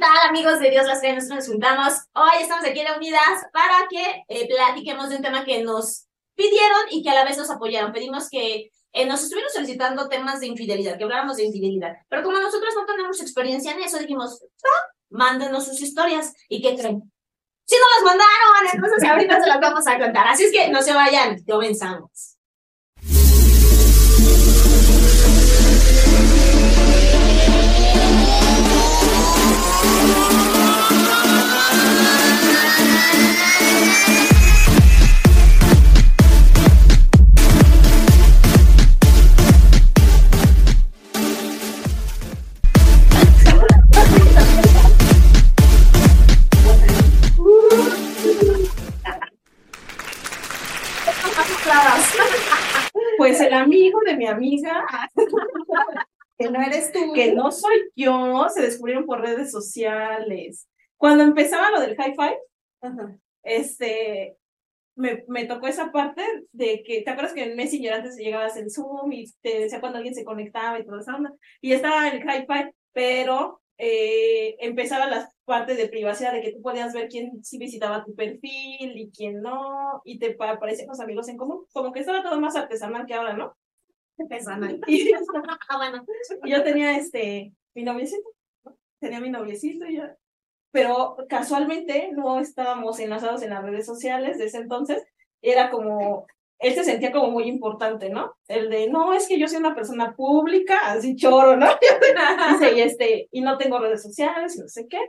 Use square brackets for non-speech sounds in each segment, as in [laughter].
tal amigos de Dios las Tres? Nos juntamos. Hoy estamos aquí reunidas para que eh, platiquemos de un tema que nos pidieron y que a la vez nos apoyaron. Pedimos que eh, nos estuvieron solicitando temas de infidelidad, que habláramos de infidelidad. Pero como nosotros no tenemos experiencia en eso, dijimos, ah, mándenos sus historias. ¿Y qué creen? Sí nos las mandaron, entonces ahorita se las vamos a contar. Así es que no se vayan, comenzamos. El amigo de mi amiga, [laughs] que no eres tú. que no soy yo, se descubrieron por redes sociales. Cuando empezaba lo del hi-fi, Ajá. este, me, me tocó esa parte de que, ¿te acuerdas que en Messenger antes llegabas en Zoom y te decía cuando alguien se conectaba y toda esa onda? Y estaba el hi-fi, pero eh, empezaba las partes de privacidad de que tú podías ver quién sí visitaba tu perfil y quién no, y te pa- aparecían los amigos en común. Como que estaba todo más artesanal que ahora, ¿no? Artesanal. [laughs] Y Ah, bueno. yo tenía este, mi noviecito, ¿no? tenía mi noviecito y ya. Pero casualmente no estábamos enlazados en las redes sociales de ese entonces. Era como, él se sentía como muy importante, ¿no? El de, no, es que yo soy una persona pública, así choro, ¿no? [laughs] Dice, y este, y no tengo redes sociales y no sé qué.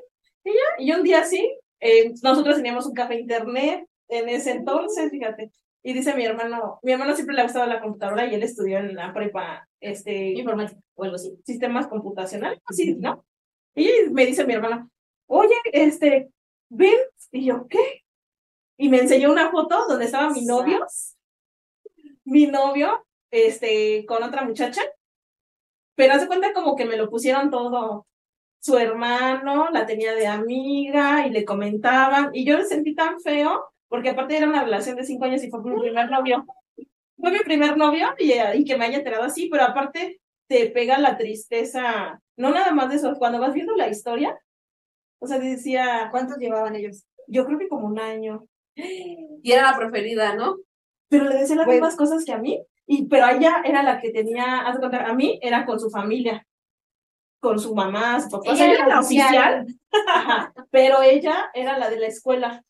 Y ya, y un día sí, eh, nosotros teníamos un café internet en ese entonces, fíjate. Y dice mi hermano, mi hermano siempre le ha gustado la computadora y él estudió en la prepa, este, Informática o algo así. sistemas computacionales, así, ¿no? Y me dice mi hermana, oye, este, ven, y yo, ¿qué? Y me enseñó una foto donde estaba mi novio, mi novio, este, con otra muchacha, pero hace cuenta como que me lo pusieron todo, su hermano la tenía de amiga y le comentaban, y yo le sentí tan feo, porque aparte era una relación de cinco años y fue mi primer novio. Fue mi primer novio y, y que me haya enterado así, pero aparte te pega la tristeza, no nada más de eso, cuando vas viendo la historia, o sea, decía, ¿Cuántos llevaban ellos? yo creo que como un año, Y era la preferida, ¿no? Pero le decía las Bueno. mismas cosas que a mí, y pero ella era la que tenía, haz cuenta, a mí era con su familia, con su mamá, su papá, o sea, Ella era la oficial, Ajá, pero ella era la de la escuela.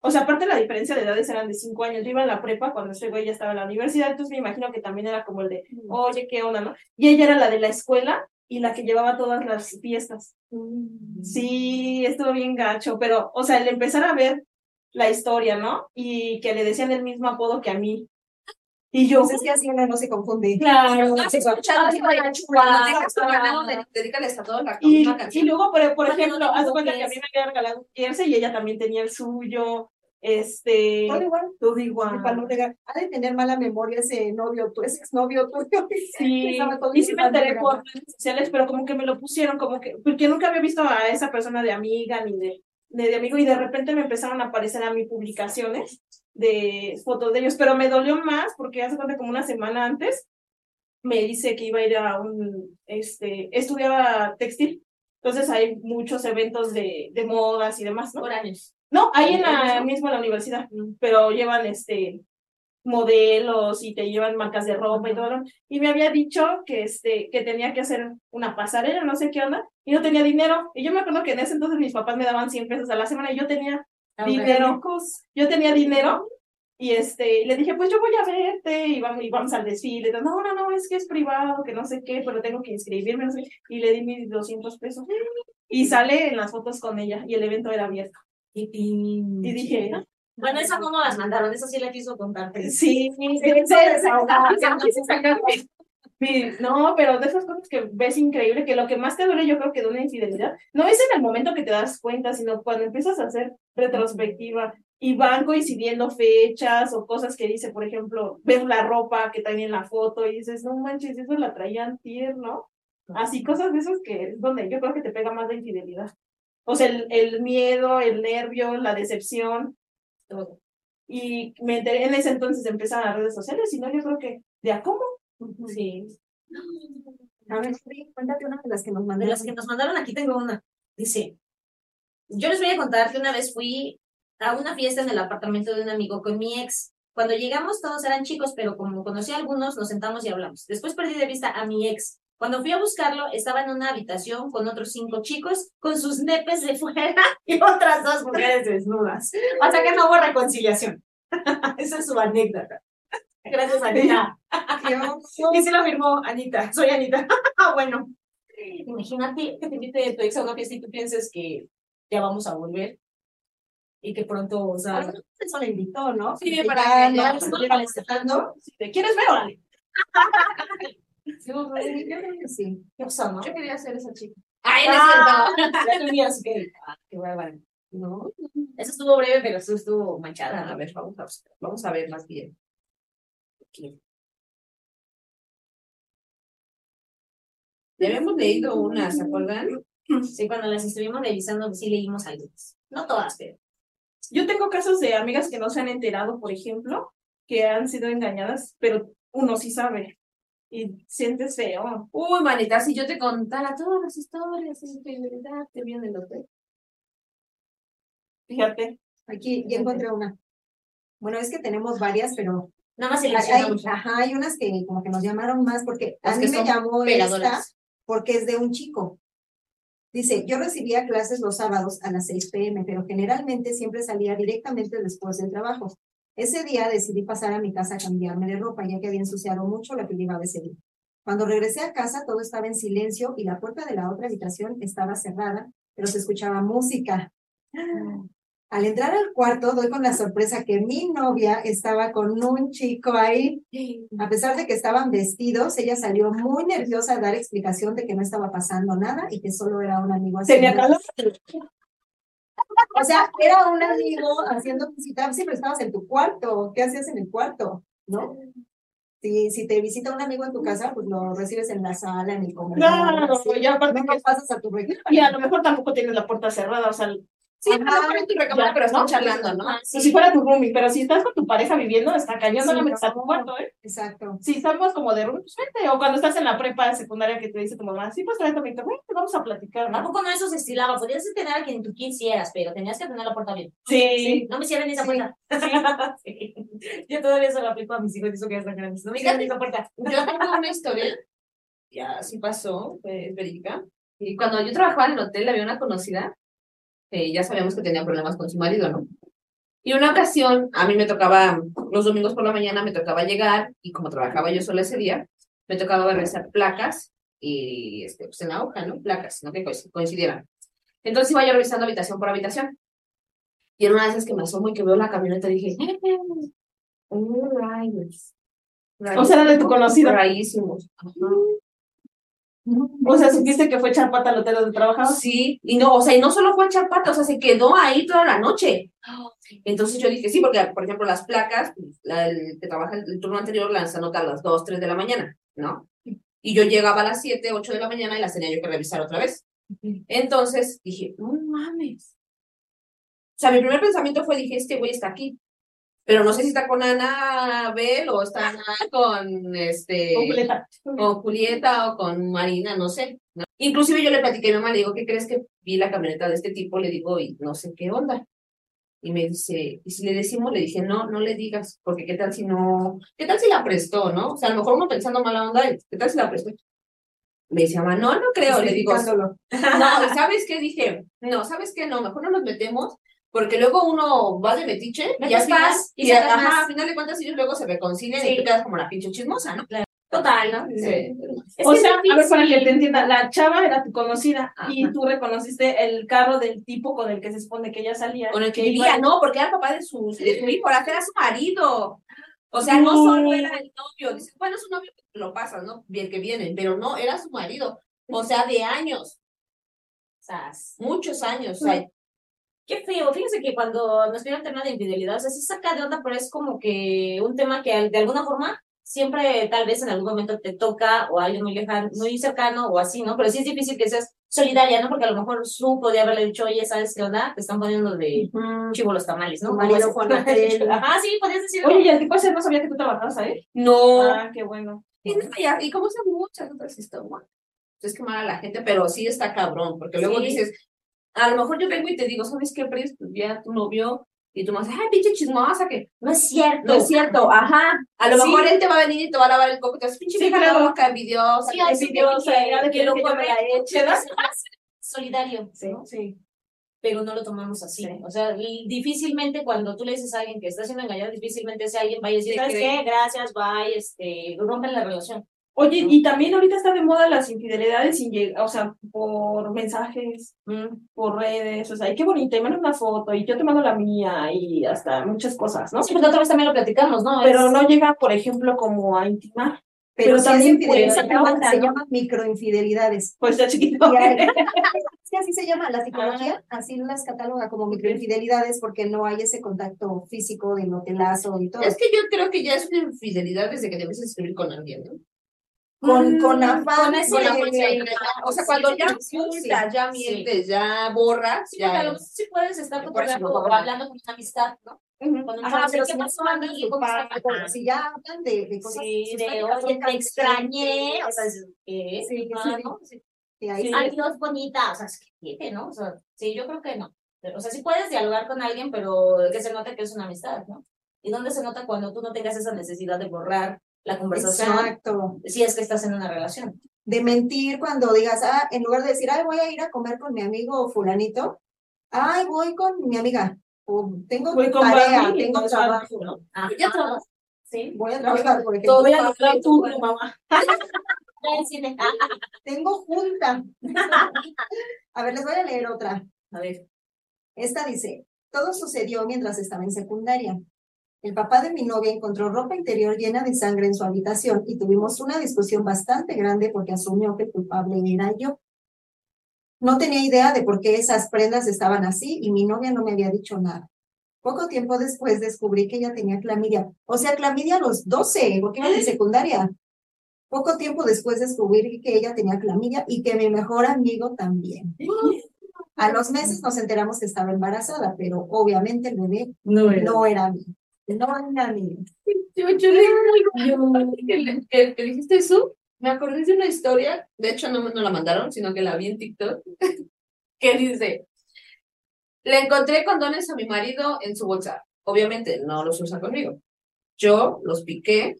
O sea, aparte la diferencia de edades eran de cinco años. Yo iba a la prepa cuando este güey ya estaba en la universidad, entonces me imagino que también era como el de, oye, qué onda, ¿no? Y ella era la de la escuela y la que llevaba todas las fiestas. Sí, estuvo bien gacho, pero, o sea, el empezar a ver la historia, ¿no? Y que le decían el mismo apodo que a mí. Y yo, Pues es que así no se confunde. claro. ¿No dedícales a todos la Y, y luego, por, por Porque no ejemplo, tengo haz cuenta que a mí me había regalado un jersey y ella también tenía el suyo. Este, Todo igual. todo igual. Ha de tener mala memoria ese novio, tu, ese exnovio tuyo. [laughs] Sí, y sí me enteré por redes sociales, pero como que me lo pusieron, como que, porque nunca había visto a esa persona de amiga ni de, de, de amigo, y de repente me empezaron a aparecer a mí publicaciones de fotos de ellos, pero me dolió más porque hace cuenta como una semana antes me dice que iba a ir a un, este, estudiaba textil, entonces hay muchos eventos de, de modas y demás, ¿no? Por años. No, ahí en la ¿En misma en la universidad, pero llevan este modelos y te llevan marcas de ropa y todo. ¿no? Y me había dicho que este que tenía que hacer una pasarela, no sé qué onda, y no tenía dinero. Y yo me acuerdo que en ese entonces mis papás me daban 100 pesos a la semana y yo tenía dinero. Yo tenía dinero y este y le dije, "Pues yo voy a verte y vamos y vamos al desfile." No, no, no, es que es privado, que no sé qué, pero tengo que inscribirme, no sé. Y le di mis 200 pesos. Y sale en las fotos con ella y el evento era abierto. Y, Y dije, Bueno, esa no nos las mandaron, esa sí la quiso contar. pero- Sí, Sí, no, pero de esas cosas que ves increíble, que lo que más te duele yo creo que de una infidelidad, no es en el momento que te das cuenta, sino cuando empiezas a hacer retrospectiva y van coincidiendo fechas o cosas que dice, por ejemplo, ves la ropa que en la foto y dices, no manches, eso la traían tierno. Así, cosas de esas que es donde yo creo que te pega más la infidelidad. O sea, el, el miedo, el nervio, la decepción, todo. Y me enteré en ese entonces empezaron las redes sociales, y no, yo creo que de a cómo. Sí. A ver, cuéntate una de las que nos De mandaron. las que nos mandaron aquí tengo una. Dice, Yo les voy a contar que una vez fui a una fiesta en el apartamento de un amigo con mi ex. Cuando llegamos todos eran chicos, pero como conocí a algunos, nos sentamos y hablamos. Después perdí de vista a mi ex. Cuando fui a buscarlo, estaba en una habitación con otros cinco chicos, con sus nepes de fuera [laughs] y otras dos mujeres desnudas. O sea que no hubo reconciliación. [laughs] Esa es su anécdota. Gracias, Anita. Y sí lo firmó Anita. Soy Anita. [laughs] Ah, bueno. Imagínate que te invite tu ex a una fiesta y tú pienses que ya vamos a volver. Y que pronto, o sea, Eso le invitó, ¿no? Sí, para ya pues, te quieres ver, órale. Yo creo que sí. ¿Qué pasó, no? Yo quería ser esa chica. Ay, no es Ah, cierto. [laughs] Ah, qué bárbaro. No, Eso estuvo breve, pero eso estuvo manchada. a ver, vamos a, vamos a ver más bien. Aquí. Ya habíamos leído una, ¿se acuerdan? Sí, cuando las estuvimos revisando, sí leímos algunas. No todas, pero. Yo tengo casos de amigas que no se han enterado, por ejemplo, que han sido engañadas, pero uno sí sabe. Y sientes feo. Uy, manita, si yo te contara todas las historias de infidelidad que vi en el hotel. Fíjate. Aquí ya encontré una. Bueno, es que tenemos varias, pero Nada más hay, seleccionamos. ajá, hay unas que como que nos llamaron más porque a Las mí que me llamó esta porque es de un chico. Dice, yo recibía clases los sábados a las 6 pm, pero generalmente siempre salía directamente después del trabajo. Ese día decidí pasar a mi casa a cambiarme de ropa, ya que había ensuciado mucho la que llevaba ese día. Cuando regresé a casa, todo estaba en silencio y la puerta de la otra habitación estaba cerrada, pero se escuchaba música. Al entrar al cuarto, doy con la sorpresa que mi novia estaba con un chico ahí. A pesar de que estaban vestidos, ella salió muy nerviosa a dar explicación de que no estaba pasando nada y que solo era un amigo Tenía haciendo... calor. O sea, era un amigo haciendo visita, siempre estabas en tu cuarto, ¿qué hacías en el cuarto? ¿No? Si, si te visita un amigo en tu casa, pues lo recibes en la sala, en el comedor. Claro, así. y aparte no que- pasas a tu recámara. Y a lo mejor tampoco tienes la puerta cerrada, o sea, Sí, Ajá. a lo mejor en tu recámara, Ya, pero están ¿no? charlando, ¿no? Ah, si fuera tu roomie, pero si estás con tu pareja viviendo, está cañón, no no. tu cuarto, ¿eh? Exacto. Si estamos como de roomie, pues vete. O cuando estás en la prepa secundaria que te dice tu mamá, sí, pues trae tu amigo, vente, vamos a platicar, ¿A ¿no? poco no eso se estilaba? Podías tener a quien tú quisieras, pero tenías que tener la puerta abierta. Sí. No me cierren esa Sí. puerta. Sí. [laughs] Yo todavía se lo aplico a mis hijos, y eso que ya están grandes. No me cierren esa puerta. Yo tengo una historia, ya sí pasó, fue verídica. Y cuando yo trabajaba en el hotel, había una conocida, que ya sabíamos que tenía problemas con su marido, ¿no? Y una ocasión, a mí me tocaba, los domingos por la mañana me tocaba llegar, y como trabajaba yo sola ese día, me tocaba revisar placas, y este, pues en la hoja, ¿no? Placas, ¿no? Que coinc- coincidieran. Entonces iba yo revisando habitación por habitación. Y en una de esas que me asomo y que veo la camioneta, dije, ¡Oh, rayos! O sea, era de tu conocida. Raísimos. O sea, supiste que fue echar pata al hotel donde trabajabas. Sí, y no, o sea, y no solo fue a echar pata, o sea, se quedó ahí toda la noche. Entonces yo dije, sí, porque, por ejemplo, las placas, la- el que trabaja el, el turno anterior las anota a las 2, 3 de la mañana, ¿no? Y yo llegaba a las 7, 8 de la mañana y las tenía yo que revisar otra vez. Entonces dije, no mames. O sea, mi primer pensamiento fue, dije, este güey está aquí. Pero no sé si está con Ana Bel o está con este con Julieta o con Marina, no sé. ¿no? Inclusive yo le platiqué a mi mamá, le digo, ¿qué crees que vi la camioneta de este tipo? Le digo, y no sé qué onda. Y me dice, ¿y si le decimos? Le dije, no, no le digas, porque qué tal si no, qué tal si la prestó, ¿no? O sea, a lo mejor uno pensando mala onda, ¿qué tal si la prestó? Me dice, mamá, no, no creo. Le digo, [laughs] no, ¿y ¿sabes qué? Dije, no, ¿sabes qué? No, mejor no nos metemos, porque luego uno va de metiche y al final, y y a- sacas ajá, más. a final de cuentas ellos luego se reconcilian y Sí. tú quedas como la pinche chismosa, ¿no? Total, ¿no? Sí. Es o que sea, a ver, para que te entienda, la chava era tu conocida y tú reconociste el carro del tipo con el que se supone que ella salía. Con el que vivía, no, porque era el papá de su, de su hijo, era que era su marido. O sea, no No. solo era el novio. Dice, bueno, es un novio que lo pasas, ¿no? Bien que viene, pero no, era su marido. O sea, de años, Sas. muchos años. O sea, Qué feo, fíjense que cuando nos piden el tema de infidelidad, o sea, se saca de onda, pero es como que un tema que de alguna forma siempre tal vez en algún momento te toca o a alguien muy lejano, muy cercano o así, ¿no? Pero sí es difícil que seas solidaria, ¿no? Porque a lo mejor su podía haberle dicho, oye, ¿sabes qué onda? Te están poniendo de chivo los tamales, ¿no? Marido Juan. [laughs] Ajá, sí, podías decir. Oye, y el tipo ese no sabía que tú trabajabas ahí. no. Ah, qué bueno. Y, no, y- y como son muchas otras historias. Es quemar a la gente, pero sí está cabrón, porque luego Sí. dices, a lo mejor yo vengo y te digo, ¿sabes qué, Pris? Pues ya tu novio y tú me dices, ay, pinche chismosa, que No es cierto. no es cierto, ajá. A lo Sí. mejor él te va a venir y te va a lavar el coco y te vas, pinche Sí, vieja claro. loca, envidiosa. Sí, envidiosa, que- que que lo yo me solidario, [laughs] Sí, ¿no? sí. pero no lo tomamos así. Sí. O sea, difícilmente cuando tú le dices a alguien que está siendo engañado, difícilmente ese alguien va a decir, ¿sabes qué? Gracias, bye, este, rompen la relación. Oye, y también ahorita está de moda las infidelidades sin llegar, o sea, por mensajes, Mm. por redes, o sea, qué bonito, y manda una foto, y yo te mando la mía, y hasta muchas cosas, ¿no? Sí, porque otra vez también lo platicamos, ¿no? Pero Es- no llega, por ejemplo, como a intimar. Pero, también es puede se llama, ser se ¿no? llama microinfidelidades. Pues está chiquito. Hay- [laughs] Sí, así se llama la psicología, así las cataloga como microinfidelidades porque no hay ese contacto físico del hotelazo y todo. Es que yo creo que ya es una infidelidad desde que debes escribir con alguien, ¿no? Con, con Mm, afán, con ese con afán, de- O sea, cuando ya Sí, ya sí. mientes, ya borras, Sí, a ya lo mejor sí puedes estar cotorreando o hablando con una amistad, ¿no? Cuando Ajá, pero ¿qué si pasó, estás? con- si ya hablan de, de cosas Sí, de oye, te extrañé, o sea, ¿qué? Sí, sí. ¿no? Sí. Sí. sí. Adiós, bonita, o sea, es que tiene, ¿no? O sea, sí, yo creo que no. Pero, o sea, sí puedes dialogar con alguien, pero que se note que es una amistad, ¿no? ¿Y dónde se nota cuando tú no tengas esa necesidad de borrar la conversación Exacto. si es que estás en una relación? De mentir cuando digas, ah, en lugar de decir, ay, voy a ir a comer con mi amigo fulanito, ay, voy con mi amiga, o tengo Voy con tarea, Barbie, tengo trabajo, ya trabajas. Sí. Voy a trabajar, por ejemplo. Voy a turno, mamá. [laughs] Tengo junta. A ver, les voy a leer otra. A ver. Esta dice, todo sucedió mientras estaba en secundaria. El papá de mi novia encontró ropa interior llena de sangre en su habitación y tuvimos una discusión bastante grande porque asumió que el culpable era yo. No tenía idea de por qué esas prendas estaban así y mi novia no me había dicho nada. Poco tiempo después descubrí que ella tenía clamidia. O sea, clamidia a los 12, porque iba en secundaria. Poco tiempo después descubrí que ella tenía clamidia y que mi mejor amigo también. A los meses nos enteramos que estaba embarazada, pero obviamente el bebé No, no era mío. No era mío. Yo, yo leí muy que, le- que, que dijiste eso, me acordé de una historia, de hecho no me no la mandaron, sino que la vi en TikTok, [laughs] que dice, le encontré condones a mi marido en su bolsa, obviamente no los usa conmigo, yo los piqué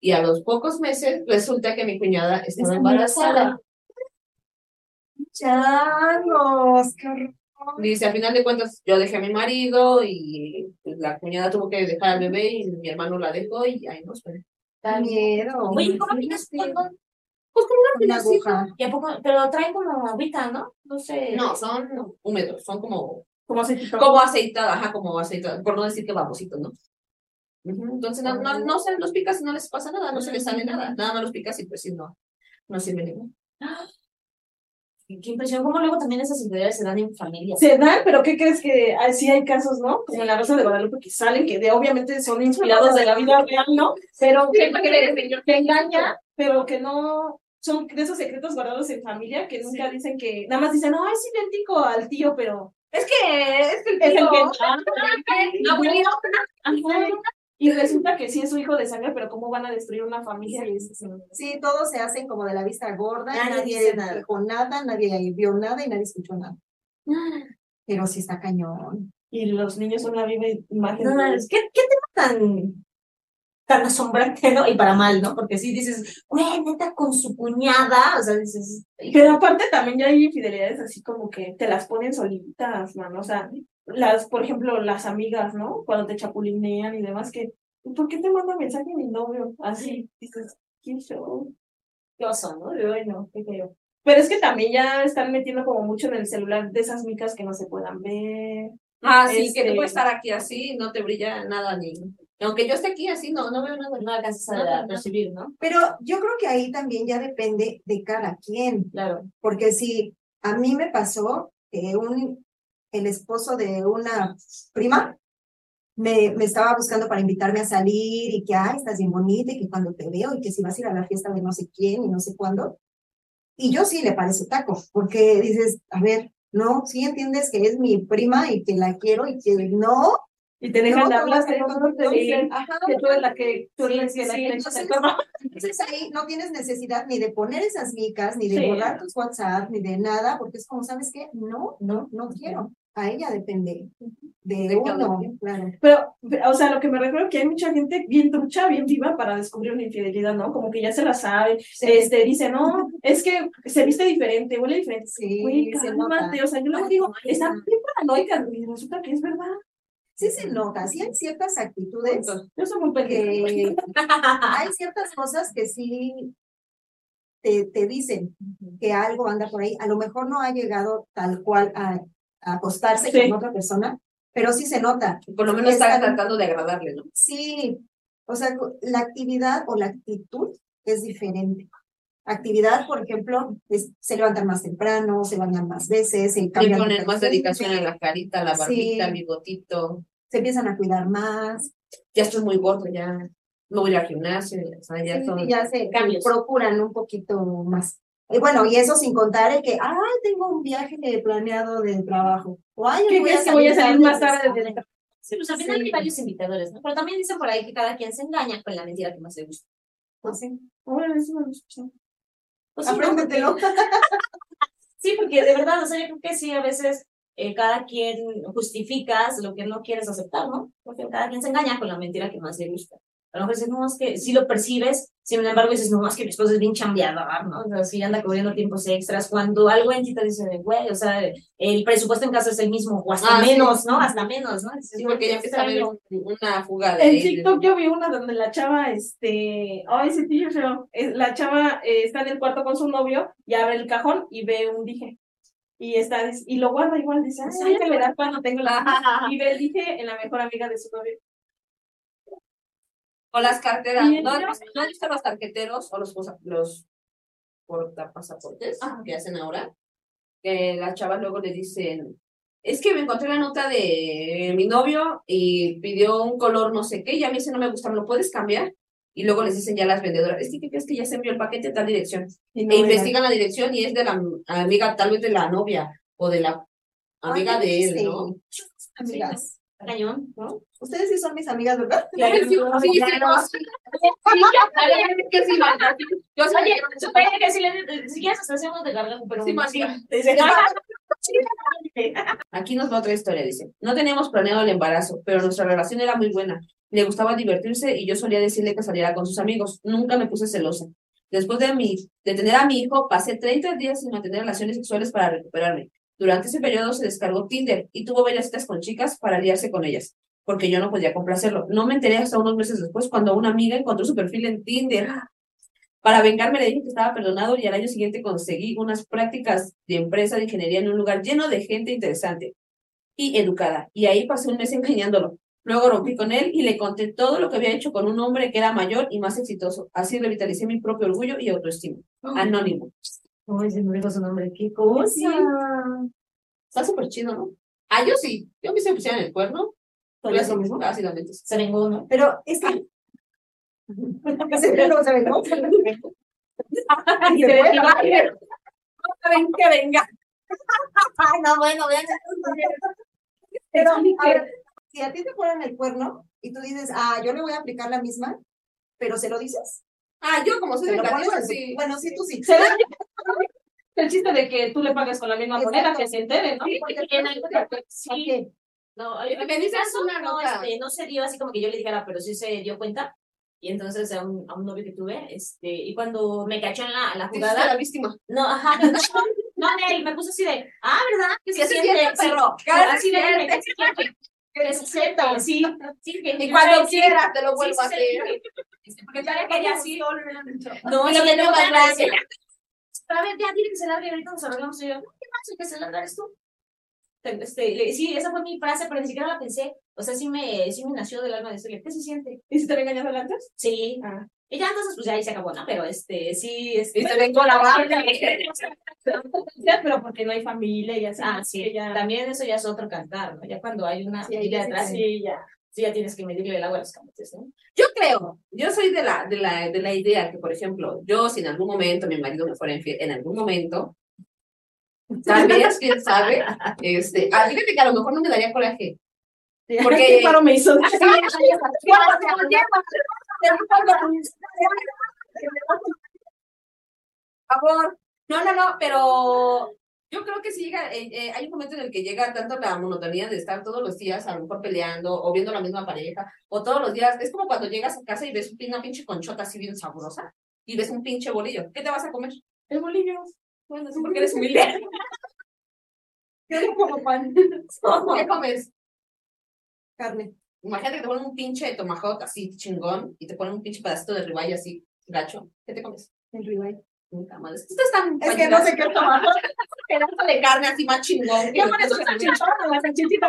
y a los pocos meses resulta que mi cuñada estaba Está embarazada. Changos, qué horror. Dice, al final de cuentas, yo dejé a mi marido y pues, la cuñada tuvo que dejar al bebé y mi hermano la dejó y ahí nos fue. Qué miedo. Oye, ¿cómo condón? Pues con una Una aguja. ¿Y a poco? Pero traen como agüita, ¿no? No sé. No, son húmedos, son como, Como se como aceitada, ajá, como aceitada, por no decir que babositos, ¿no? Entonces no, no, no se los picas y no les pasa nada, no se les sale nada, nada más los picas y pues sí, no, no sirve ningún. Qué impresión, cómo luego también esas infidelidades se dan en familias. Se dan, pero ¿qué crees que ah, sí hay casos, no? Como en la Rosa de Guadalupe que salen, que de, obviamente son inspirados de la vida real, ¿no? Pero que, que, que engaña, pero que no son de esos secretos guardados en familia que nunca dicen que, nada más dicen, no, es idéntico al tío, pero Es que, es que el es el tío, que... [laughs] abuelito, Ajá. Y resulta que sí es su hijo de sangre, pero ¿cómo van a destruir una familia? Sí, todos se hacen como de la vista gorda, Nadie nadie, nada. dijo nada, nadie vio nada y nadie escuchó nada. Pero sí está cañón. Y los niños son la viva imagen. No, de- ¿qué, qué tema tan, tan asombrante, ¿no? Y para mal, ¿no? Porque sí dices, güey, neta, con su cuñada, o sea, dices, Pero aparte también ya hay infidelidades así como que te las ponen solitas, man. O sea, las, por ejemplo, las amigas, ¿no? Cuando te chapulinean y demás, que, ¿por qué te manda mensaje mi novio? Así, dices, qué show. qué oso, ¿no? Ay, Bueno, qué feo. Pero es que también ya están metiendo como mucho en el celular de esas micas que no se puedan ver. ah, sí, que Este- tú puedes estar aquí así, no te brilla nada, ni, aunque yo esté aquí así, no, no veo nada. No alcanzas a Nada, no. percibir, ¿no? Pero yo creo que ahí también ya depende de cada quien. Claro. Porque si a mí me pasó que un, el esposo de una prima me, me estaba buscando para invitarme a salir y que, ay, estás bien bonita y que cuando te veo y que si vas a ir a la fiesta de no sé quién y no sé cuándo. Y yo sí le parece taco, porque dices, a ver, no, sí entiendes que es mi prima y que la quiero y que no, Y te dejan No, de hablar, te tenemos te dicen Ajá. que tú eres la que, tú eres Sí, la sí, que le entonces-. [laughs] Entonces ahí no tienes necesidad ni de poner esas micas, ni de Sí. borrar tus WhatsApp, ni de nada, porque es como, ¿sabes qué? No, no, no quiero. A ella depende de, De uno, claro. Pero, o sea, lo que me es que hay mucha gente bien trucha, bien viva para descubrir una infidelidad, ¿no? Como que ya se la sabe, este, dice, no, es que se viste diferente, huele diferente. Sí, Güey, se nota. cálmate, o sea, yo luego digo, están bien paranoicas, y resulta que es verdad. Sí se nota, sí hay ciertas actitudes Yo soy muy que [laughs] hay ciertas cosas que sí te, te dicen que algo anda por ahí. A lo mejor no ha llegado tal cual a, a acostarse Sí. con otra persona, pero sí se nota. Por lo menos Está está tratando de agradarle, ¿no? Sí, o sea, la actividad o la actitud es diferente. Actividad, por ejemplo, es, se levantan más temprano, se bañan más veces, se Le cambian de ponen más dedicación en la carita, la barbita, Sí. el bigotito. se empiezan a cuidar más, Ya estoy muy gordo, ya no voy al gimnasio, o sea, ya sí, todo. sí, ya se Cambios. procuran un poquito más. Y bueno, y eso sin contar el que, ay, tengo un viaje planeado del trabajo. O, ay, ¿Qué voy que voy a salir más tarde del del trabajo? Sí, pues al final Sí. hay varios indicadores, ¿no? Pero también dicen por ahí que cada quien se engaña con la mentira que más le gusta. Pues sí, Bueno, eso no lo escuché. Pues [laughs] sí, porque de verdad, o sea, yo creo que sí, a veces eh, cada quien justificas lo que no quieres aceptar, ¿no? Porque cada quien se engaña con la mentira que más le gusta. A lo mejor dices, no, es que sí lo percibes, sin embargo dices, no, es que mi esposo es bien chambeador, ¿no? O sea, sí anda cubriendo tiempos extras, cuando algo en ti te dice, güey, o sea, el presupuesto en casa es el mismo, o hasta Ah, sí. menos, ¿no? Hasta menos, ¿no? Dices, Sí, "Güey, porque ya empieza a haber extraño". un- una fuga de En TikTok yo vi una donde la chava, este, ay, ese tío feo, la chava eh, está en el cuarto con su novio y abre el cajón y ve un dije. Y está, y lo guarda igual, dice, ay, ya me das cuando tengo la... [laughs] Y ve el dije en la mejor amiga de su novio. O las carteras. ¿No no has visto los tarjeteros o los, los portapasaportes que hacen ahora? Que las chavas luego le dicen, es que me encontré la nota de mi novio y pidió un color no sé qué, y a mí ese no me gusta, ¿me lo puedes cambiar? Y luego les dicen ya las vendedoras, es que ¿qué crees que ya se envió el paquete a tal dirección? No e investigan la dirección y es de la amiga, tal vez de la novia o de la amiga Ay, de él, sí. ¿no? Amigas, Cañón. ¿no? Ustedes sí son mis amigas, ¿verdad? [laughs] Sí, sí, sí, no, sí. Sí, que sí. Yo Oye, supongo que si, le, si quieres hacemos de garganta, pero Sí, dice, Aquí nos va otra historia, dice. No teníamos planeado el embarazo, pero nuestra relación era muy buena. Le gustaba divertirse y yo solía decirle que saliera con sus amigos. Nunca me puse celosa. Después de, mi, de tener a mi hijo, pasé 30 días sin mantener relaciones sexuales para recuperarme. Durante ese periodo se descargó Tinder y tuvo varias citas con chicas para liarse con ellas, porque yo no podía complacerlo. No me enteré hasta unos meses después cuando una amiga encontró su perfil en Tinder. Para vengarme le dije que estaba perdonado y al año siguiente conseguí unas prácticas de empresa de ingeniería en un lugar lleno de gente interesante y educada. Y ahí pasé un mes engañándolo. Luego rompí con él y le conté todo lo que había hecho con un hombre que era mayor y más exitoso. Así revitalicé mi propio orgullo y autoestima. Anónimo. Se me dijo su nombre, qué Sí. cosa. Está súper chido, ¿no? Ah, yo sí. Yo me hice pusieran el cuerno. ¿Todavía es lo mismo? Ácidamente. Se vengó, ¿no? Pero es que. [laughs] Siempre no saben, [laughs] ¿no? [laughs] Y se ve que va, ven que venga. Ay, no, bueno, vean. Pero, a ver, si a ti te ponen el cuerno y tú dices, ah, yo le voy a aplicar la misma, pero se lo dices. Ah, yo como soy negativa, sí. Bueno, sí, tú sí. El chiste de que tú le pagas con la misma moneda, Exacto. que se entere, ¿no? Sí. No, Me una no, nota. este, no se dio así como que yo le dijera, pero sí se dio cuenta. Y entonces a un, a un novio que tuve, este, y cuando me cachó en la, la jugada, la víctima. no, ajá, no, no, él me puso así de, ah, ¿verdad? Que se ¿Qué se siente, perro? ¿Qué así de, siente? Que sienta, sí, sí, que Y cuando sí, quieras te lo sí, vuelvo sí, a hacer. sí, Porque todavía quería así, No, y yo le tengo digo, más "Ya, gracia. A ver, ya dile que se largue, ahorita nos arreglamos. Y yo, no, ¿qué pasa? Que se larga eres tú. Este, le- sí, esa fue mi frase, pero ni siquiera la pensé. O sea, sí me, sí me nació del alma decirle, ¿qué se siente? ¿Y si te engañado antes? Sí. Ah. Y ya entonces, pues ya ahí se acabó, ¿no? Pero este, sí, este. La barra. Pero porque no hay familia y así. Ah, sí, ya. También eso ya es otro cantar, ¿no? Ya cuando hay una Sí, familia sí ya, sí, ya tienes que medirle el agua a los camotes, ¿no? Yo creo, yo soy de la, de la, de la idea que, por ejemplo, yo si en algún momento mi marido me fuera infiel, en algún momento, tal vez, quién sabe, este, ah, fíjate que a lo mejor no me daría coraje, Porque- ¿Qué paro me hizo? Por favor. No, no, no, pero yo creo que sí llega, eh, eh, hay un momento en el que llega tanto la monotonía de estar todos los días a lo mejor peleando o viendo la misma pareja o todos los días, es como cuando llegas a casa y ves una pinche conchota así bien sabrosa y ves un pinche bolillo, ¿qué te vas a comer? El bolillo. Bueno, sí, porque eres humilde. [laughs] Como pan, ¿Qué comes? carne. Imagínate que te ponen un pinche tomahawk así chingón y te ponen un pinche pedacito de ribeye así gacho. ¿Qué te comes? El ribeye. Nunca más. Esto es tan Es que no sé qué tomar. [laughs] pedazo de carne así más chingón. que pones la salchichita.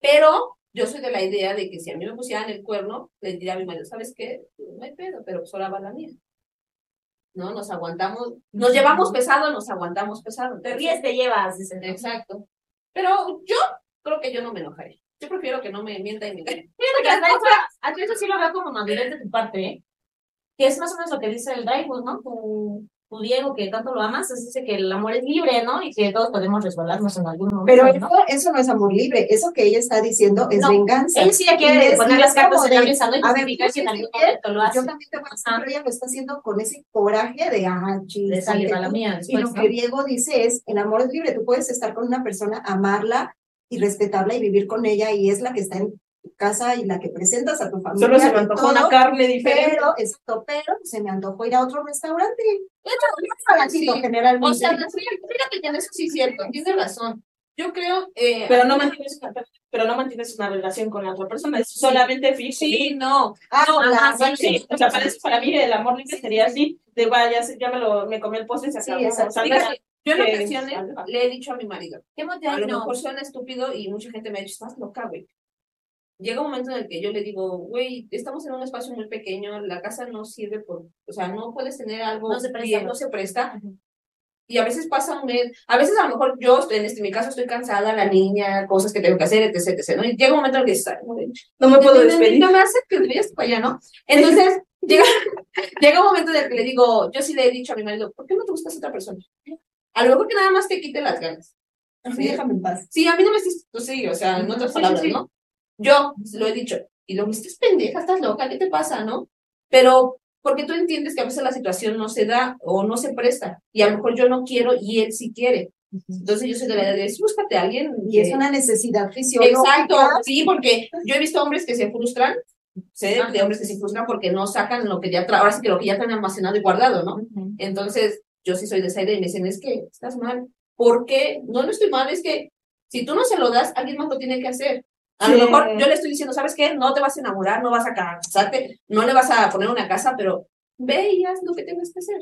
Pero yo soy de la idea de que si a mí me pusieran el cuerno, le diría a mi marido, ¿sabes qué? No hay pedo, pero pues ahora va la mía. ¿No? Nos aguantamos, nos llevamos pesado, nos aguantamos pesado. Te ríes, te llevas. Exacto. Pero yo creo que yo no me enojaré. Yo prefiero que no me mienta y me. Fíjate [laughs] que hasta eso, hasta eso sí lo veo como madurez de tu parte, ¿eh? Que es más o menos lo que dice el Dreyfus, ¿no? Tu, tu Diego, que tanto lo amas, es dice que el amor es libre, ¿no? Y que todos podemos resbalarnos en algún momento, Pero ¿no? eso, eso no es amor libre. Eso que ella está diciendo es No, venganza. Él sí ya Y quiere es- poner y las cartas en la mesa. Y justificar que en algún momento lo hace. Yo también te voy a decir, pero ella lo está haciendo con ese coraje de, ah, chis, De salir a la mía Y después, lo ¿no? que Diego dice es, el amor es libre. Tú puedes estar con una persona, amarla y respetarla y vivir con ella y es la que está en tu casa y la que presentas a tu familia. Solo se me antojó todo, una carne diferente. Pero, exacto, pero se me antojó ir a otro restaurante. Sí. generalmente. O sea, fíjate que en eso sí es cierto, tienes razón. Yo creo, eh, Pero no mantienes una, pero no mantienes una relación con la otra persona, es solamente fijo. sí, no. ah, no, la- ajá, Sí, o sea, para eso, para mí el amor libre sería así, de vaya, ya, ya me lo, me comí el postre y se Sí, acabó. O sea, yo en ocasiones le he dicho a mi marido, ¿Qué a lo No. mejor suena estúpido y mucha gente me ha dicho, estás loca, güey. Llega un momento en el que yo le digo, güey, estamos en un espacio muy pequeño, la casa no sirve por, o sea, no puedes tener algo No se presta, bien, ¿no? no se presta. Y a veces pasa un mes, a veces a lo mejor yo, en este, mi caso, estoy cansada, la niña, cosas que tengo que hacer, etc, etc, ¿no? Y llega un momento en el que dices, "Ay, güey, no me puedo despedir. no me hace que vayas para allá, ¿no? Entonces, llega, [laughs] llega un momento en el que le digo, yo sí le he dicho a mi marido, ¿por qué no te gusta esa otra persona? A lo mejor que nada más te quite las ganas. Sí, déjame en paz. Sí, a mí no me estés, pues sí, o sea, en otras Sí, palabras, sí. ¿no? Yo lo he dicho, y luego, estás pendeja, estás loca, ¿qué te pasa, no? Pero, porque tú entiendes que a veces la situación no se da o no se presta, y a lo mejor yo no quiero y él sí quiere. Entonces yo soy de la idea de, "Sí, búscate a alguien. Y es una necesidad fisiológica. Exacto, sí, porque yo he visto hombres que se frustran, sé de, hombres que se frustran porque no sacan lo que ya, tra- ahora sí que lo que ya tienen almacenado y guardado, ¿no? Ujú. Entonces, yo sí soy de esa idea y me dicen, es que estás mal. ¿Por qué? No, no estoy mal, es que si tú no se lo das, alguien más lo tiene que hacer. A lo mejor yo le estoy diciendo, ¿sabes qué? No te vas a enamorar, no vas a casarte, no le vas a poner una casa, pero ve y haz lo que tengas que hacer.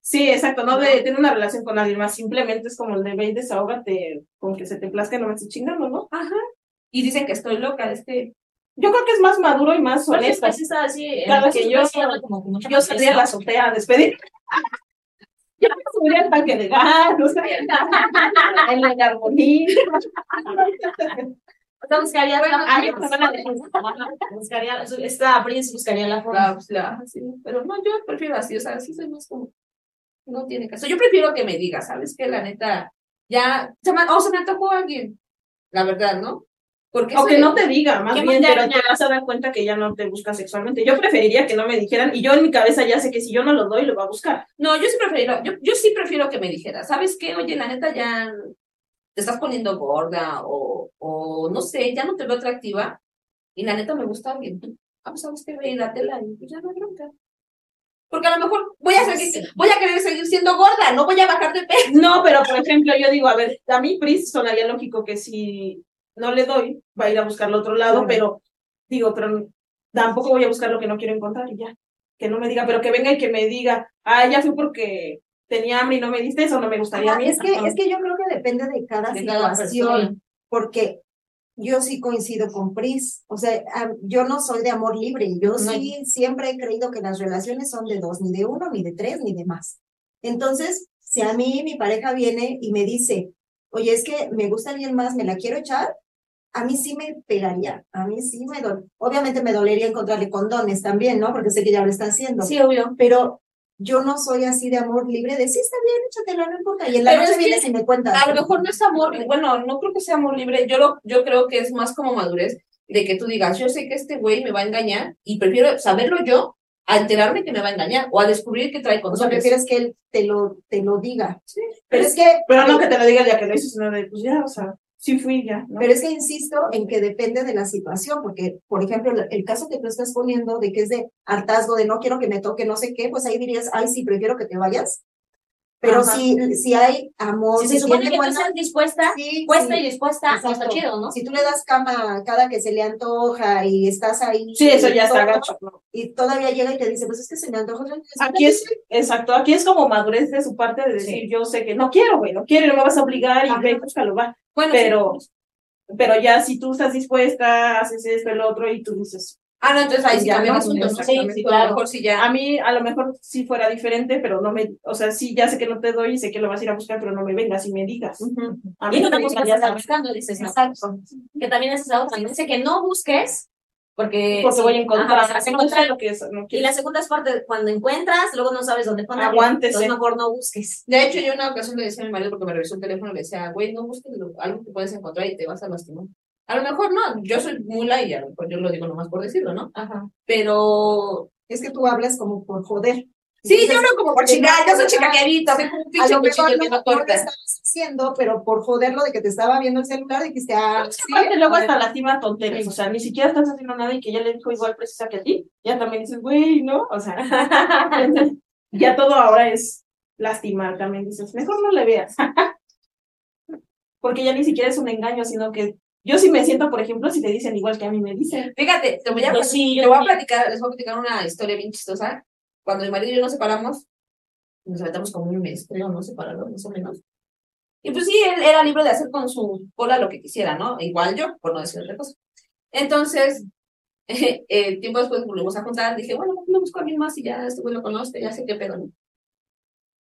Sí, exacto, no de tener una relación con alguien más, simplemente es como el de ve y desahógate con que se te plazca no me estés chingando, ¿no? Ajá. Y dicen que estoy loca, es que Yo creo que es más maduro y más Porque está así. caso que yo- Yo saldría a la azotea a despedir. Yo me subiría al tanque de gas, o sea, en. O sea, buscaría buscaría esta Prince buscaría la forma. la, pues, pero no, yo prefiero así, o sea, sí soy más como, no tiene caso. Yo prefiero que me diga, ¿sabes qué? La neta, ya, o se me antojó alguien, la verdad, ¿no? Porque O que no te diga, más ¿Qué bien, pero te vas a dar cuenta que ya no te busca sexualmente. Yo preferiría que no me dijeran, y yo en mi cabeza ya sé que si yo no lo doy, lo va a buscar. No, yo sí prefiero, yo, yo sí prefiero que me dijera, ¿sabes qué? Oye, la neta ya te estás poniendo gorda o, o no sé, ya no te veo atractiva y la neta me gusta alguien. Ah, pues sabes qué, ve y dátela y pues ya no hay bronca. Porque a lo mejor voy a seguir, voy a querer seguir siendo gorda, no voy a bajar de peso. No, pero por ejemplo, yo digo, a ver, a mí Pris sonaría lógico que si no le doy, va a ir a buscar al otro lado, Claro. pero digo, pero tampoco voy a buscar lo que no quiero encontrar y ya. Que no me diga, pero que venga y que me diga, ah, ya fui porque tenía hambre y no me diste eso, no me gustaría a Ajá, mí. es que, es que yo creo que depende de cada De situación, porque yo sí coincido con Pris, o sea, yo no soy de amor libre, yo No. sí siempre he creído que las relaciones son de dos, ni de uno, ni de tres, ni de más. Entonces, si a mí mi pareja viene y me dice, oye, es que me gusta alguien más, me la quiero echar, a mí sí me pegaría, a mí sí me dolería. Obviamente me dolería encontrarle condones también, ¿no? Porque sé que ya lo está haciendo. Sí, obvio. Pero yo no soy así de amor libre, de sí, está bien, échatelo, no importa. Y en la Pero noche es que vienes y me cuentas. A lo mejor no es amor, bueno, no creo que sea amor libre, yo lo, yo creo que es más como madurez de que tú digas, yo sé que este güey me va a engañar y prefiero saberlo yo a enterarme que me va a engañar o a descubrir que trae O sea, prefieres que él te lo, te lo diga. Pero es que, Pero no que te lo diga ya que lo hizo, sino de, pues ya, o sea, sí fui ya, ¿no? pero es que insisto en que depende de la situación, porque, por ejemplo, el- caso que tú estás poniendo de que es de hartazgo, de no quiero que me toque, no sé qué, pues ahí dirías, ay, sí, prefiero que te vayas. Pero Ajá. si, si hay amor, Si se supone que tú estás dispuesta, sí, puesta sí. y dispuesta, está Exacto. chido, ¿no? Si tú le das cama cada que se le antoja y estás ahí. Sí, eso ya está gacho, ¿no? Y todavía llega y te dice, pues es que se me antoja. Aquí es, exacto, aquí es como madurez de su parte de decir, yo sé que no quiero, güey, no quiero y no me vas a obligar y ve, búscalo, va. Bueno, Pero, sí. pero ya si tú estás dispuesta, haces esto, el otro y tú dices, Ah, no, entonces ahí sí Ya cambia el asunto, sí, sí, a lo claro. mejor sí ya. a mí a lo mejor sí fuera diferente, pero no me, o sea, sí, ya sé que no te doy y sé que lo vas a ir a buscar, pero no me vengas y me digas. A mí Y no digas, estás ya estás buscando, dices, exacto. Que también es esa otra, dice que no busques, porque... porque sí, voy a encontrar, ajá, vas a no sé lo que es, no Y la segunda es parte, cuando encuentras, luego no sabes dónde ponerlo. Aguántese. Entonces mejor no busques. De hecho, yo una ocasión le decía a mi marido porque me revisó el teléfono, le decía, güey, no busques algo que puedes encontrar y te vas a lastimar. A lo mejor no, yo soy mula y a lo mejor yo lo digo nomás por decirlo, ¿no? Ajá. Pero Es que tú hablas como por joder. Sí, yo hablo como por no- chingar, yo soy chica soy como un A pinche lo cuchillo mejor que no, no no lo corta. estabas haciendo, pero por joderlo de que te estaba viendo el celular, dijiste, ah, sí. Aparte, luego hasta lastima tonterías, o sea, ni siquiera estás haciendo nada y que ya le dijo igual precisa que a ti, ya también dices, güey, ¿no? O sea, [laughs] ya todo ahora es lastimar, también dices, mejor no le veas. [laughs] Porque ya ni siquiera es un engaño, sino que yo sí me siento, por ejemplo, si te dicen igual que a mí me dicen. Fíjate, te voy a, Pues sí, yo te voy a también. platicar, les voy a platicar una historia bien chistosa. Cuando mi marido y yo nos separamos, nos aventamos como un mes, creo, ¿no? Separados, más o menos. Y pues sí, él era libre de hacer con su cola lo que quisiera, ¿no? Igual yo, por no decir otra cosa. Entonces, [laughs] eh, tiempo después volvimos a juntar, dije, bueno, me busco a alguien más y ya este güey lo conoce, ya sé qué pedo, ¿no?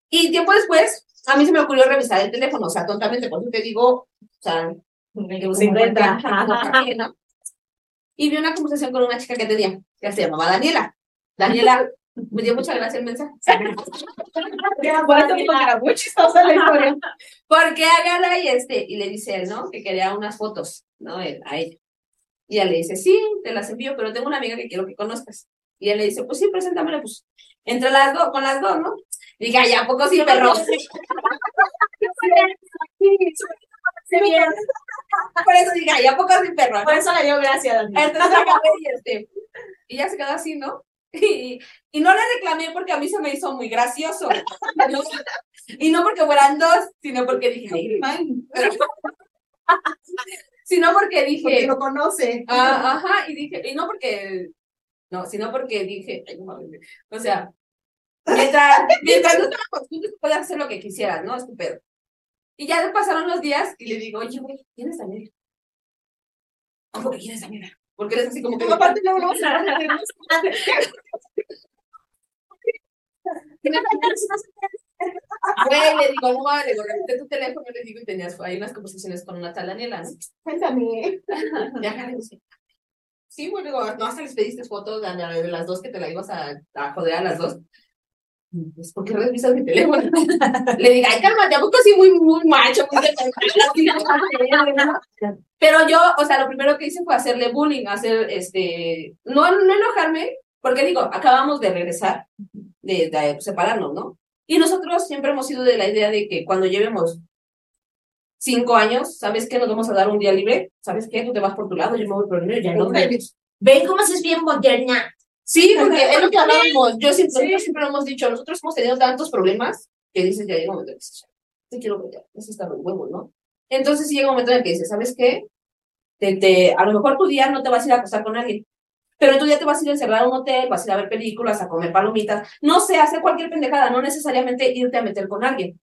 Y tiempo después, a mí se me ocurrió revisar el teléfono, o sea, tontamente, por eso te digo, o sea, que Se encuentra. como [laughs] cualquier, ¿no? Y vi una conversación con una chica que tenía, que se llamaba Daniela. Daniela, me dio mucha gracia el mensaje. [laughs] Por eso digo que era muy chistosa la historia. Porque agarra y este, y le dice él, ¿no? Que quería unas fotos, ¿no? Él, a ella. Y ella le dice, sí, te las envío, pero tengo una amiga que quiero que conozcas. Y él le dice, pues sí, preséntamela, pues, entre las dos, con las dos, ¿no? Y dije, ay, ¿a poco sí, perro? [laughs] Por eso dije, ay, ¿a poco sí, perro? Por eso le dio gracia, Dani. Entonces y este, y ya se quedó así, ¿no? [laughs] Y, y no le reclamé porque a mí se me hizo muy gracioso. ¿no? Y no porque fueran dos, sino porque dije, ay, man. [laughs] Sino porque Porque dije, lo conoce. ah, ajá, y dije, y no porque, no, sino porque dije, ay, o sea, mientras, mientras no estábamos juntos, puedes hacer lo que quisieras, ¿no? Estupendo. Y ya pasaron los días y le digo, oye, güey, ¿quién es Daniela? ¿Cómo que quién es Daniela? Porque eres así como que... Aparte, no, no, [laughs] Güey, le digo, no mames, le digo, tu teléfono, le digo, y tenías ahí unas conversaciones con una tal Daniela, cuéntame. Ya, Sí, güey, digo, no hasta les pediste fotos de, de las dos que te la ibas a, a joder a las dos. Pues, ¿por qué revisas mi teléfono? [laughs] Le digo, ay, cálmate, ¿a poco sí muy, muy macho? Pero yo, o sea, lo primero que hice fue hacerle bullying, hacer, este, no, no enojarme, porque digo, acabamos de regresar, de, separarnos, ¿no? Y nosotros siempre hemos sido de la idea de que cuando llevemos cinco años, ¿sabes qué? Nos vamos a dar un día libre, ¿sabes qué? Tú te vas por tu lado, yo me voy por el mío, ya no. Ven cómo es bien moderna. Sí, porque es lo que hablábamos. Yo siempre, nosotros siempre lo hemos dicho, nosotros hemos tenido tantos problemas que dices, ya llega un momento que dices, ya, te quiero ya, eso está de huevo, ¿no? Entonces sí llega un momento en el que dices, ¿sabes qué? Te, te, a lo mejor tu día no te vas a ir a acostar con alguien, pero tu día te vas a ir a encerrar a un hotel, vas a ir a ver películas, a comer palomitas, no sé, hacer cualquier pendejada, no necesariamente irte a meter con alguien,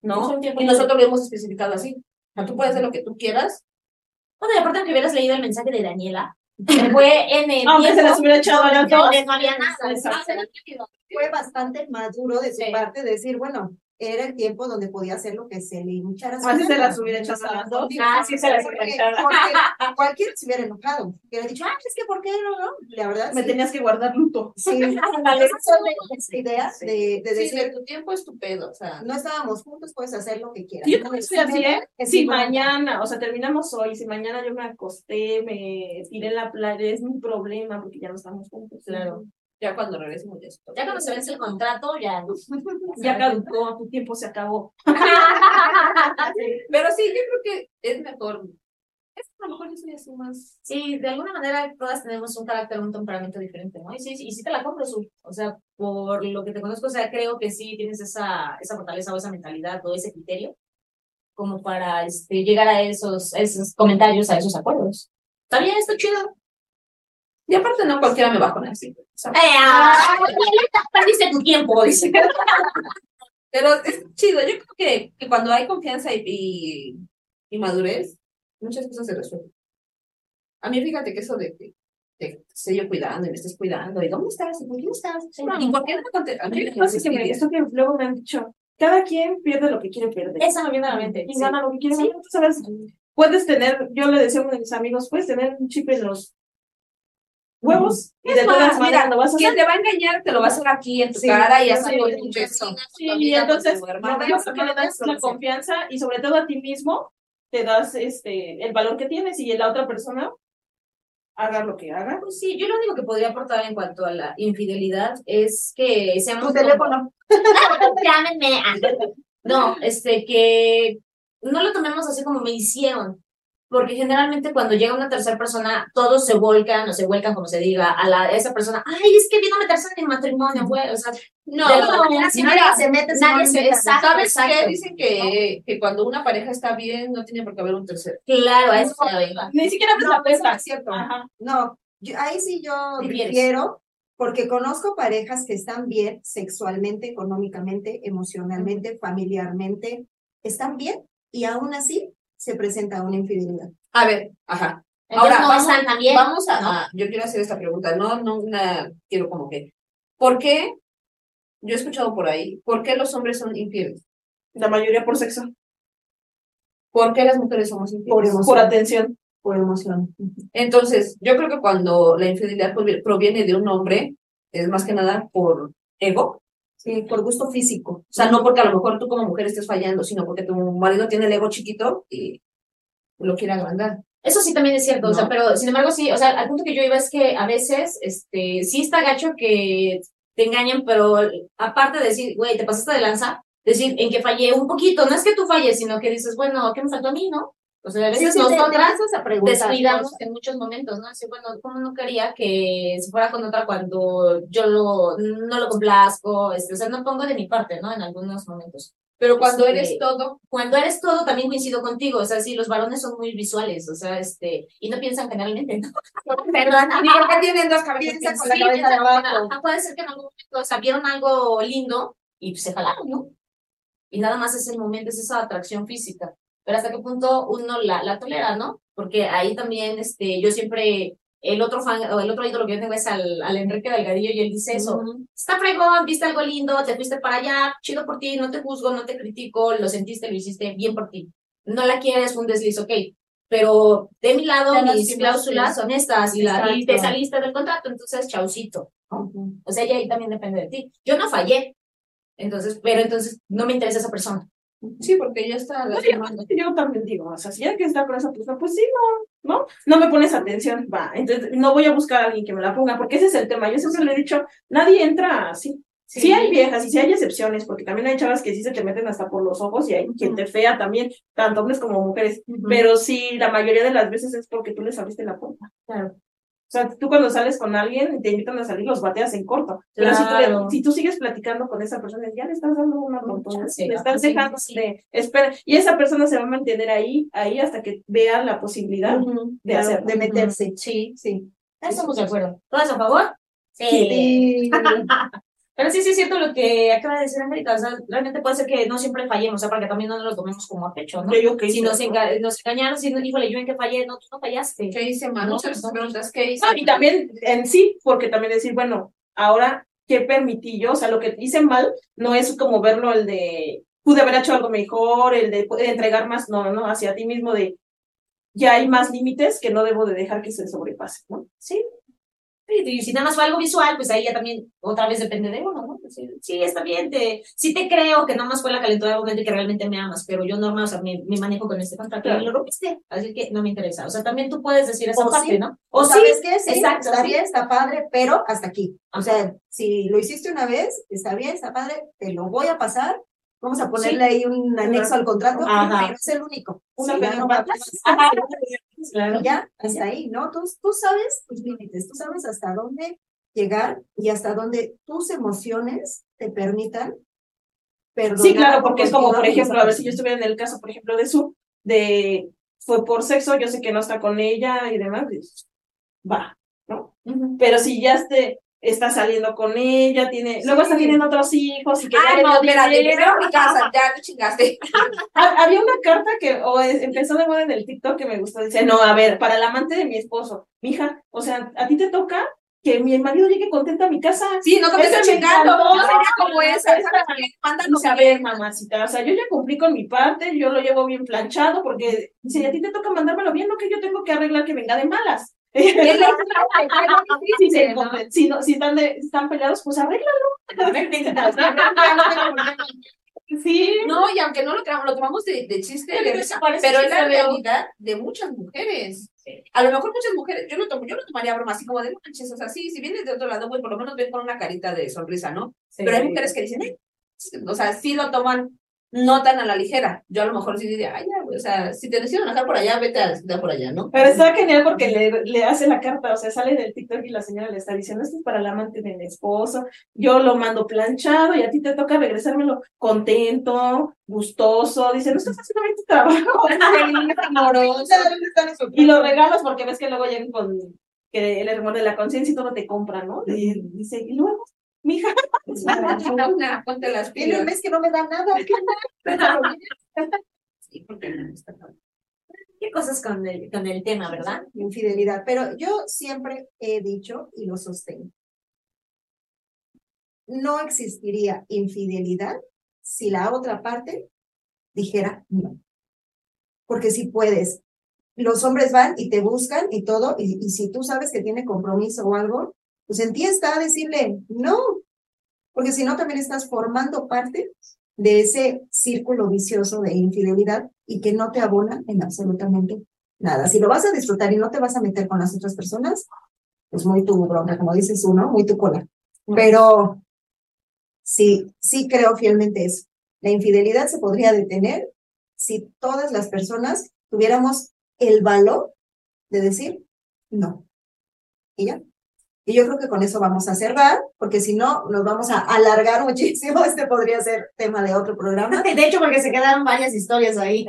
¿no? Y nosotros lo hemos especificado así. O sea, tú puedes hacer lo que tú quieras. Bueno, y aparte que hubieras leído el mensaje de Daniela, que [laughs] fue en el Aunque se les hubiera echado a las dos. no había nada. Se. Fue bastante maduro de su Sí. parte decir, bueno, era el tiempo donde podía hacer lo que se le hinchara Así se gana. las hubiera echado a las dos. Ah, sí, se las hubiera echado. [laughs] Cualquiera se hubiera enojado. Hubiera dicho, ah, es que ¿por qué no? no? La verdad, Me sí. tenías que guardar luto. Sí, [laughs] esa esa idea de, de Sí, decir, de tu tiempo es tu pedo, o sea. no estábamos juntos, puedes hacer lo que quieras. Yo también soy así, ¿eh? Es Si mañana, o sea, terminamos hoy, si mañana yo me acosté, me tiré en la playa, es mi problema porque ya no estamos juntos. Claro. Ya cuando regresemos ya está. Ya cuando se vence el contrato, ya. [laughs] Ya caducó, tu tiempo se acabó. [laughs] Pero sí, yo creo que es mejor. Es a lo mejor yo soy así más. Sí, de alguna manera todas tenemos un carácter, un temperamento diferente, ¿no? Y sí, y sí te la compro, Su. O sea, por lo que te conozco, o sea, creo que sí tienes esa, esa fortaleza o esa mentalidad o ese criterio como para este, llegar a esos, a esos comentarios, a esos acuerdos. Está bien, está chido. Y aparte, no cualquiera me va a poner así. Eh, ah, [laughs] perdiste tu tiempo, dice. Pero es chido. Yo creo que, que cuando hay confianza y, y, y madurez, muchas cosas se resuelven. A mí, fíjate que eso de que te esté yo cuidando y me estés cuidando, y ¿dónde estás? ¿Y por qué no estás? Y por qué no conte- A mí que me- esto que luego me han dicho, cada quien pierde lo que quiere perder. Esa me viene a la mente. y sí. gana lo que quiere Sí. Tú sabes, puedes tener, yo le decía a uno de mis amigos, puedes tener un chip en los huevos y de todas maneras lo vas a quien hacer. te va a engañar te lo va a hacer aquí en tu Sí, cara y sí, hasta sí, con tu. Sí, y entonces yo hermana, creo no que le das la confianza y sobre todo a ti mismo te das este el valor que tienes y la otra persona haga lo que haga. Pues sí, yo lo único que podría aportar en cuanto a la infidelidad es que seamos Tu teléfono. [laughs] Llámenme. Ah, No, este, que no lo tomemos así como me hicieron. Porque generalmente cuando llega una tercera persona, todos se volcan o se vuelcan, como se diga, a, la, a esa persona. Ay, es que vino a meterse en el matrimonio, güey. O sea, No, de alguna manera siempre Nadie se mete, nadie no se exacto, ¿Sabes exacto. qué? Dicen que, que cuando una pareja está bien, no tiene por qué haber un tercero. Claro, a eso se iba. Ni siquiera te No, la eso no es cierto. Ajá. No, yo- ahí sí yo difiero, porque conozco parejas que están bien sexualmente, económicamente, emocionalmente, familiarmente, están bien y aún así se presenta una infidelidad. A ver, ajá. Entonces Ahora, no vamos- están tan bien. Vamos a, ¿no? a- yo quiero hacer esta pregunta, no, no una, quiero como que, ¿por qué? Yo he escuchado por ahí, ¿por qué los hombres son infieles? La mayoría por sexo, ¿Por qué las mujeres somos infieles? Por emoción. por atención. Por emoción. Entonces, yo creo que cuando la infidelidad provi- proviene de un hombre, es más que nada por ego. Sí, por gusto físico. O sea, no porque a lo mejor tú como mujer estés fallando, sino porque tu marido tiene el ego chiquito y lo quiere agrandar. Eso sí también es cierto, o sea, pero sin embargo sí, o sea, al punto que yo iba es que a veces, este, sí está gacho que te engañen, pero aparte de decir, güey, te pasaste de lanza, decir en que fallé un poquito, no es que tú falles, sino que dices, bueno, ¿qué me faltó a mí, no? O sea, a veces Sí, sí, te- te nosotras descuidamos en muchos momentos, ¿no? Así, bueno, ¿cómo no quería que se fuera con otra cuando yo lo, no lo complazco? Este, o sea, no pongo de mi parte, ¿no? En algunos momentos. Pero cuando Este, eres todo, Cuando eres todo, también coincido contigo. O sea, sí, los varones son muy visuales, o sea, este, y no piensan generalmente, ¿no? [laughs] Perdón, ¿y por qué tienen dos cabezas? Con Sí, la cabeza de abajo. ajá, puede ser que en algún momento, o sea, vieron algo lindo y se jalaron, ¿no? Y nada más es el momento, es esa atracción física. Pero hasta qué punto uno la, la tolera, ¿no? Porque ahí también, este, yo siempre, el otro fan, o el otro ídolo que yo tengo es al, al Enrique Delgadillo y él dice eso. Está fregón, viste algo lindo, te fuiste para allá, chido por ti, no te juzgo, no te critico, lo sentiste, lo hiciste bien por ti. No la quieres, un desliz, ok. Pero de mi lado, Ya mis cláusulas son estas y, la, y te saliste del contrato, entonces chaucito. ¿no? O sea, ya ahí también depende de ti. Yo no fallé, entonces, pero entonces no me interesa esa persona. Sí, porque ya está No, yo, [laughs] yo también digo, o sea, si hay que estar con esa persona, pues sí, no, ¿no? No me pones atención, va. Entonces, no voy a buscar a alguien que me la ponga, porque ese es el tema. Yo siempre le he dicho, nadie entra así. Sí. hay viejas y sí hay excepciones, porque también hay chavas que sí se te meten hasta por los ojos y hay gente fea también, tanto hombres como mujeres. Pero sí, la mayoría de las veces es porque tú les abriste la puerta. Claro. O sea, tú cuando sales con alguien y te invitan a salir, los bateas en corto. Pero si, tú, si tú sigues platicando con esa persona, ya le estás dando una oportunidad, chance, le estás Sí, dejando sí. de espera. Y esa persona se va a mantener ahí, ahí hasta que vea la posibilidad de hacerlo. de meterse. Sí, Sí. estamos de acuerdo. ¿Todas a favor? Sí. [laughs] Pero sí, sí es cierto lo que acaba de decir América. O sea, realmente puede ser que no siempre fallemos, o sea, porque también no nos lo tomemos como a pecho, ¿no? Yo que Si sí. nos, enga- nos engañaron, si no, híjole, yo en qué fallé, no, tú no fallaste. ¿Qué hice, mano? No, Muchas no. preguntas, ¿qué hice? No, y también en sí, porque también decir, bueno, ahora, ¿qué permití yo? O sea, lo que hice mal no es como verlo el de pude haber hecho algo mejor, el de poder entregar más, no, no, hacia ti mismo de ya hay más límites que no debo de dejar que se sobrepase, ¿no? Sí. Y si nada más fue algo visual, pues ahí ya también otra vez depende de uno, ¿no? Pues sí, sí, está bien, te, sí te creo que nada más fue la calentura del momento y que realmente me amas, pero yo normal, o sea, me, me manejo con este contrato Claro. y lo rompiste, así que no me interesa. O sea, también tú puedes decir esa O parte, sí, ¿no? O sí, sabes qué, sí, exacto, está sí. bien, está padre, pero hasta aquí. O sea, si lo hiciste una vez, está bien, está padre, te lo voy a pasar. Vamos a ponerle Sí. ahí un anexo al contrato, pero es el único. Una Sí, no. [laughs] Claro. Y ya, hasta ahí, ¿no? Tú, tú sabes tus límites, tú sabes hasta dónde llegar y hasta dónde tus emociones te permitan perdonar. Sí, claro, porque es como, por ejemplo, a ver si yo estuviera en el caso, por ejemplo, de su, de fue por sexo, yo sé que no está con ella y demás, pues, va, ¿no? Pero si ya este, está saliendo con ella, tiene, luego está teniendo otros hijos y que Ay, no, espérate, primero mi casa, ya te chingaste. [laughs] Ha- Había una carta que o es- empezó de moda en el TikTok que me gustó. Dice, no, a ver, para el amante de mi esposo, mija, o sea, a ti te toca que mi marido llegue contento a mi casa. Sí, no estés me chingando. No sería como esa. Esa-. Mándanos a ver, mamacita, o sea, yo ya cumplí con mi parte, yo lo llevo bien planchado, porque dice, a ti te toca mandármelo bien, no que yo tengo que arreglar que venga de malas. [laughs] Es [laughs] Si, se difícil, ¿no? encontr- si, no- si están, de- están peleados, pues arréglalo. [laughs] Sí. No, y aunque no lo tomamos, lo tomamos de, de chiste, Pero es la realidad de muchas mujeres. A lo mejor muchas mujeres, yo lo tomo, yo lo tomaría broma, así como de manches, o sea, sí, si vienes de otro lado, pues por lo menos ven con una carita de sonrisa, ¿no? Pero hay mujeres que dicen, "Ay", o sea, sí lo toman no tan a la ligera. Yo a lo mejor sí diría, ay, ya, güey, o sea, si te necesitan dejar por allá, vete a por allá, ¿no? Pero está genial porque le, le hace la carta, o sea, sale del TikTok y la señora le está diciendo, esto es para el amante de mi esposo, yo lo mando planchado y a ti te toca regresármelo contento, gustoso, dice, no estás haciendo bien tu trabajo. [laughs] [laughs] y los regalos porque ves que luego llegan con que el hermano de la conciencia y todo te compra, ¿no? Y dice, y luego, mija, [laughs] Una, ponte las Tiene pilas. mes que no me da nada. Sí, porque no está. ¿Qué cosas con el, con el tema, verdad? Infidelidad. Pero yo siempre he dicho y lo sostengo. No existiría infidelidad si la otra parte dijera no. Porque si puedes, los hombres van y te buscan y todo, y, y si tú sabes que tiene compromiso o algo, pues en ti está decirle no. Porque si no, también estás formando parte de ese círculo vicioso de infidelidad y que no te abona en absolutamente nada. Si lo vas a disfrutar y no te vas a meter con las otras personas, pues muy tu bronca, como dices tú, ¿no? Muy tu cola. Pero sí, sí creo fielmente eso. La infidelidad se podría detener si todas las personas tuviéramos el valor de decir no. ¿Y ya? Y yo creo que con eso vamos a cerrar, porque si no, nos vamos a alargar [laughs] muchísimo. Este podría ser tema de otro programa. [laughs] De hecho, porque se quedaron varias historias ahí.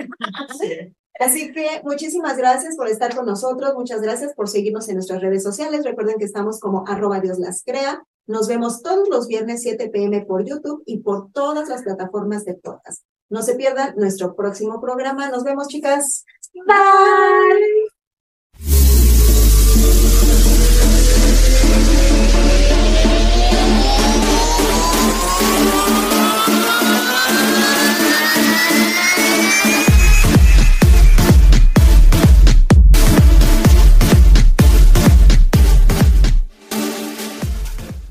Así que muchísimas gracias por estar con nosotros, muchas gracias por seguirnos en nuestras redes sociales. Recuerden que estamos como arroba Dios las crea. Nos vemos todos los viernes 7 pm por YouTube y por todas las plataformas de podcast. No se pierdan nuestro próximo programa. Nos vemos, chicas. Bye.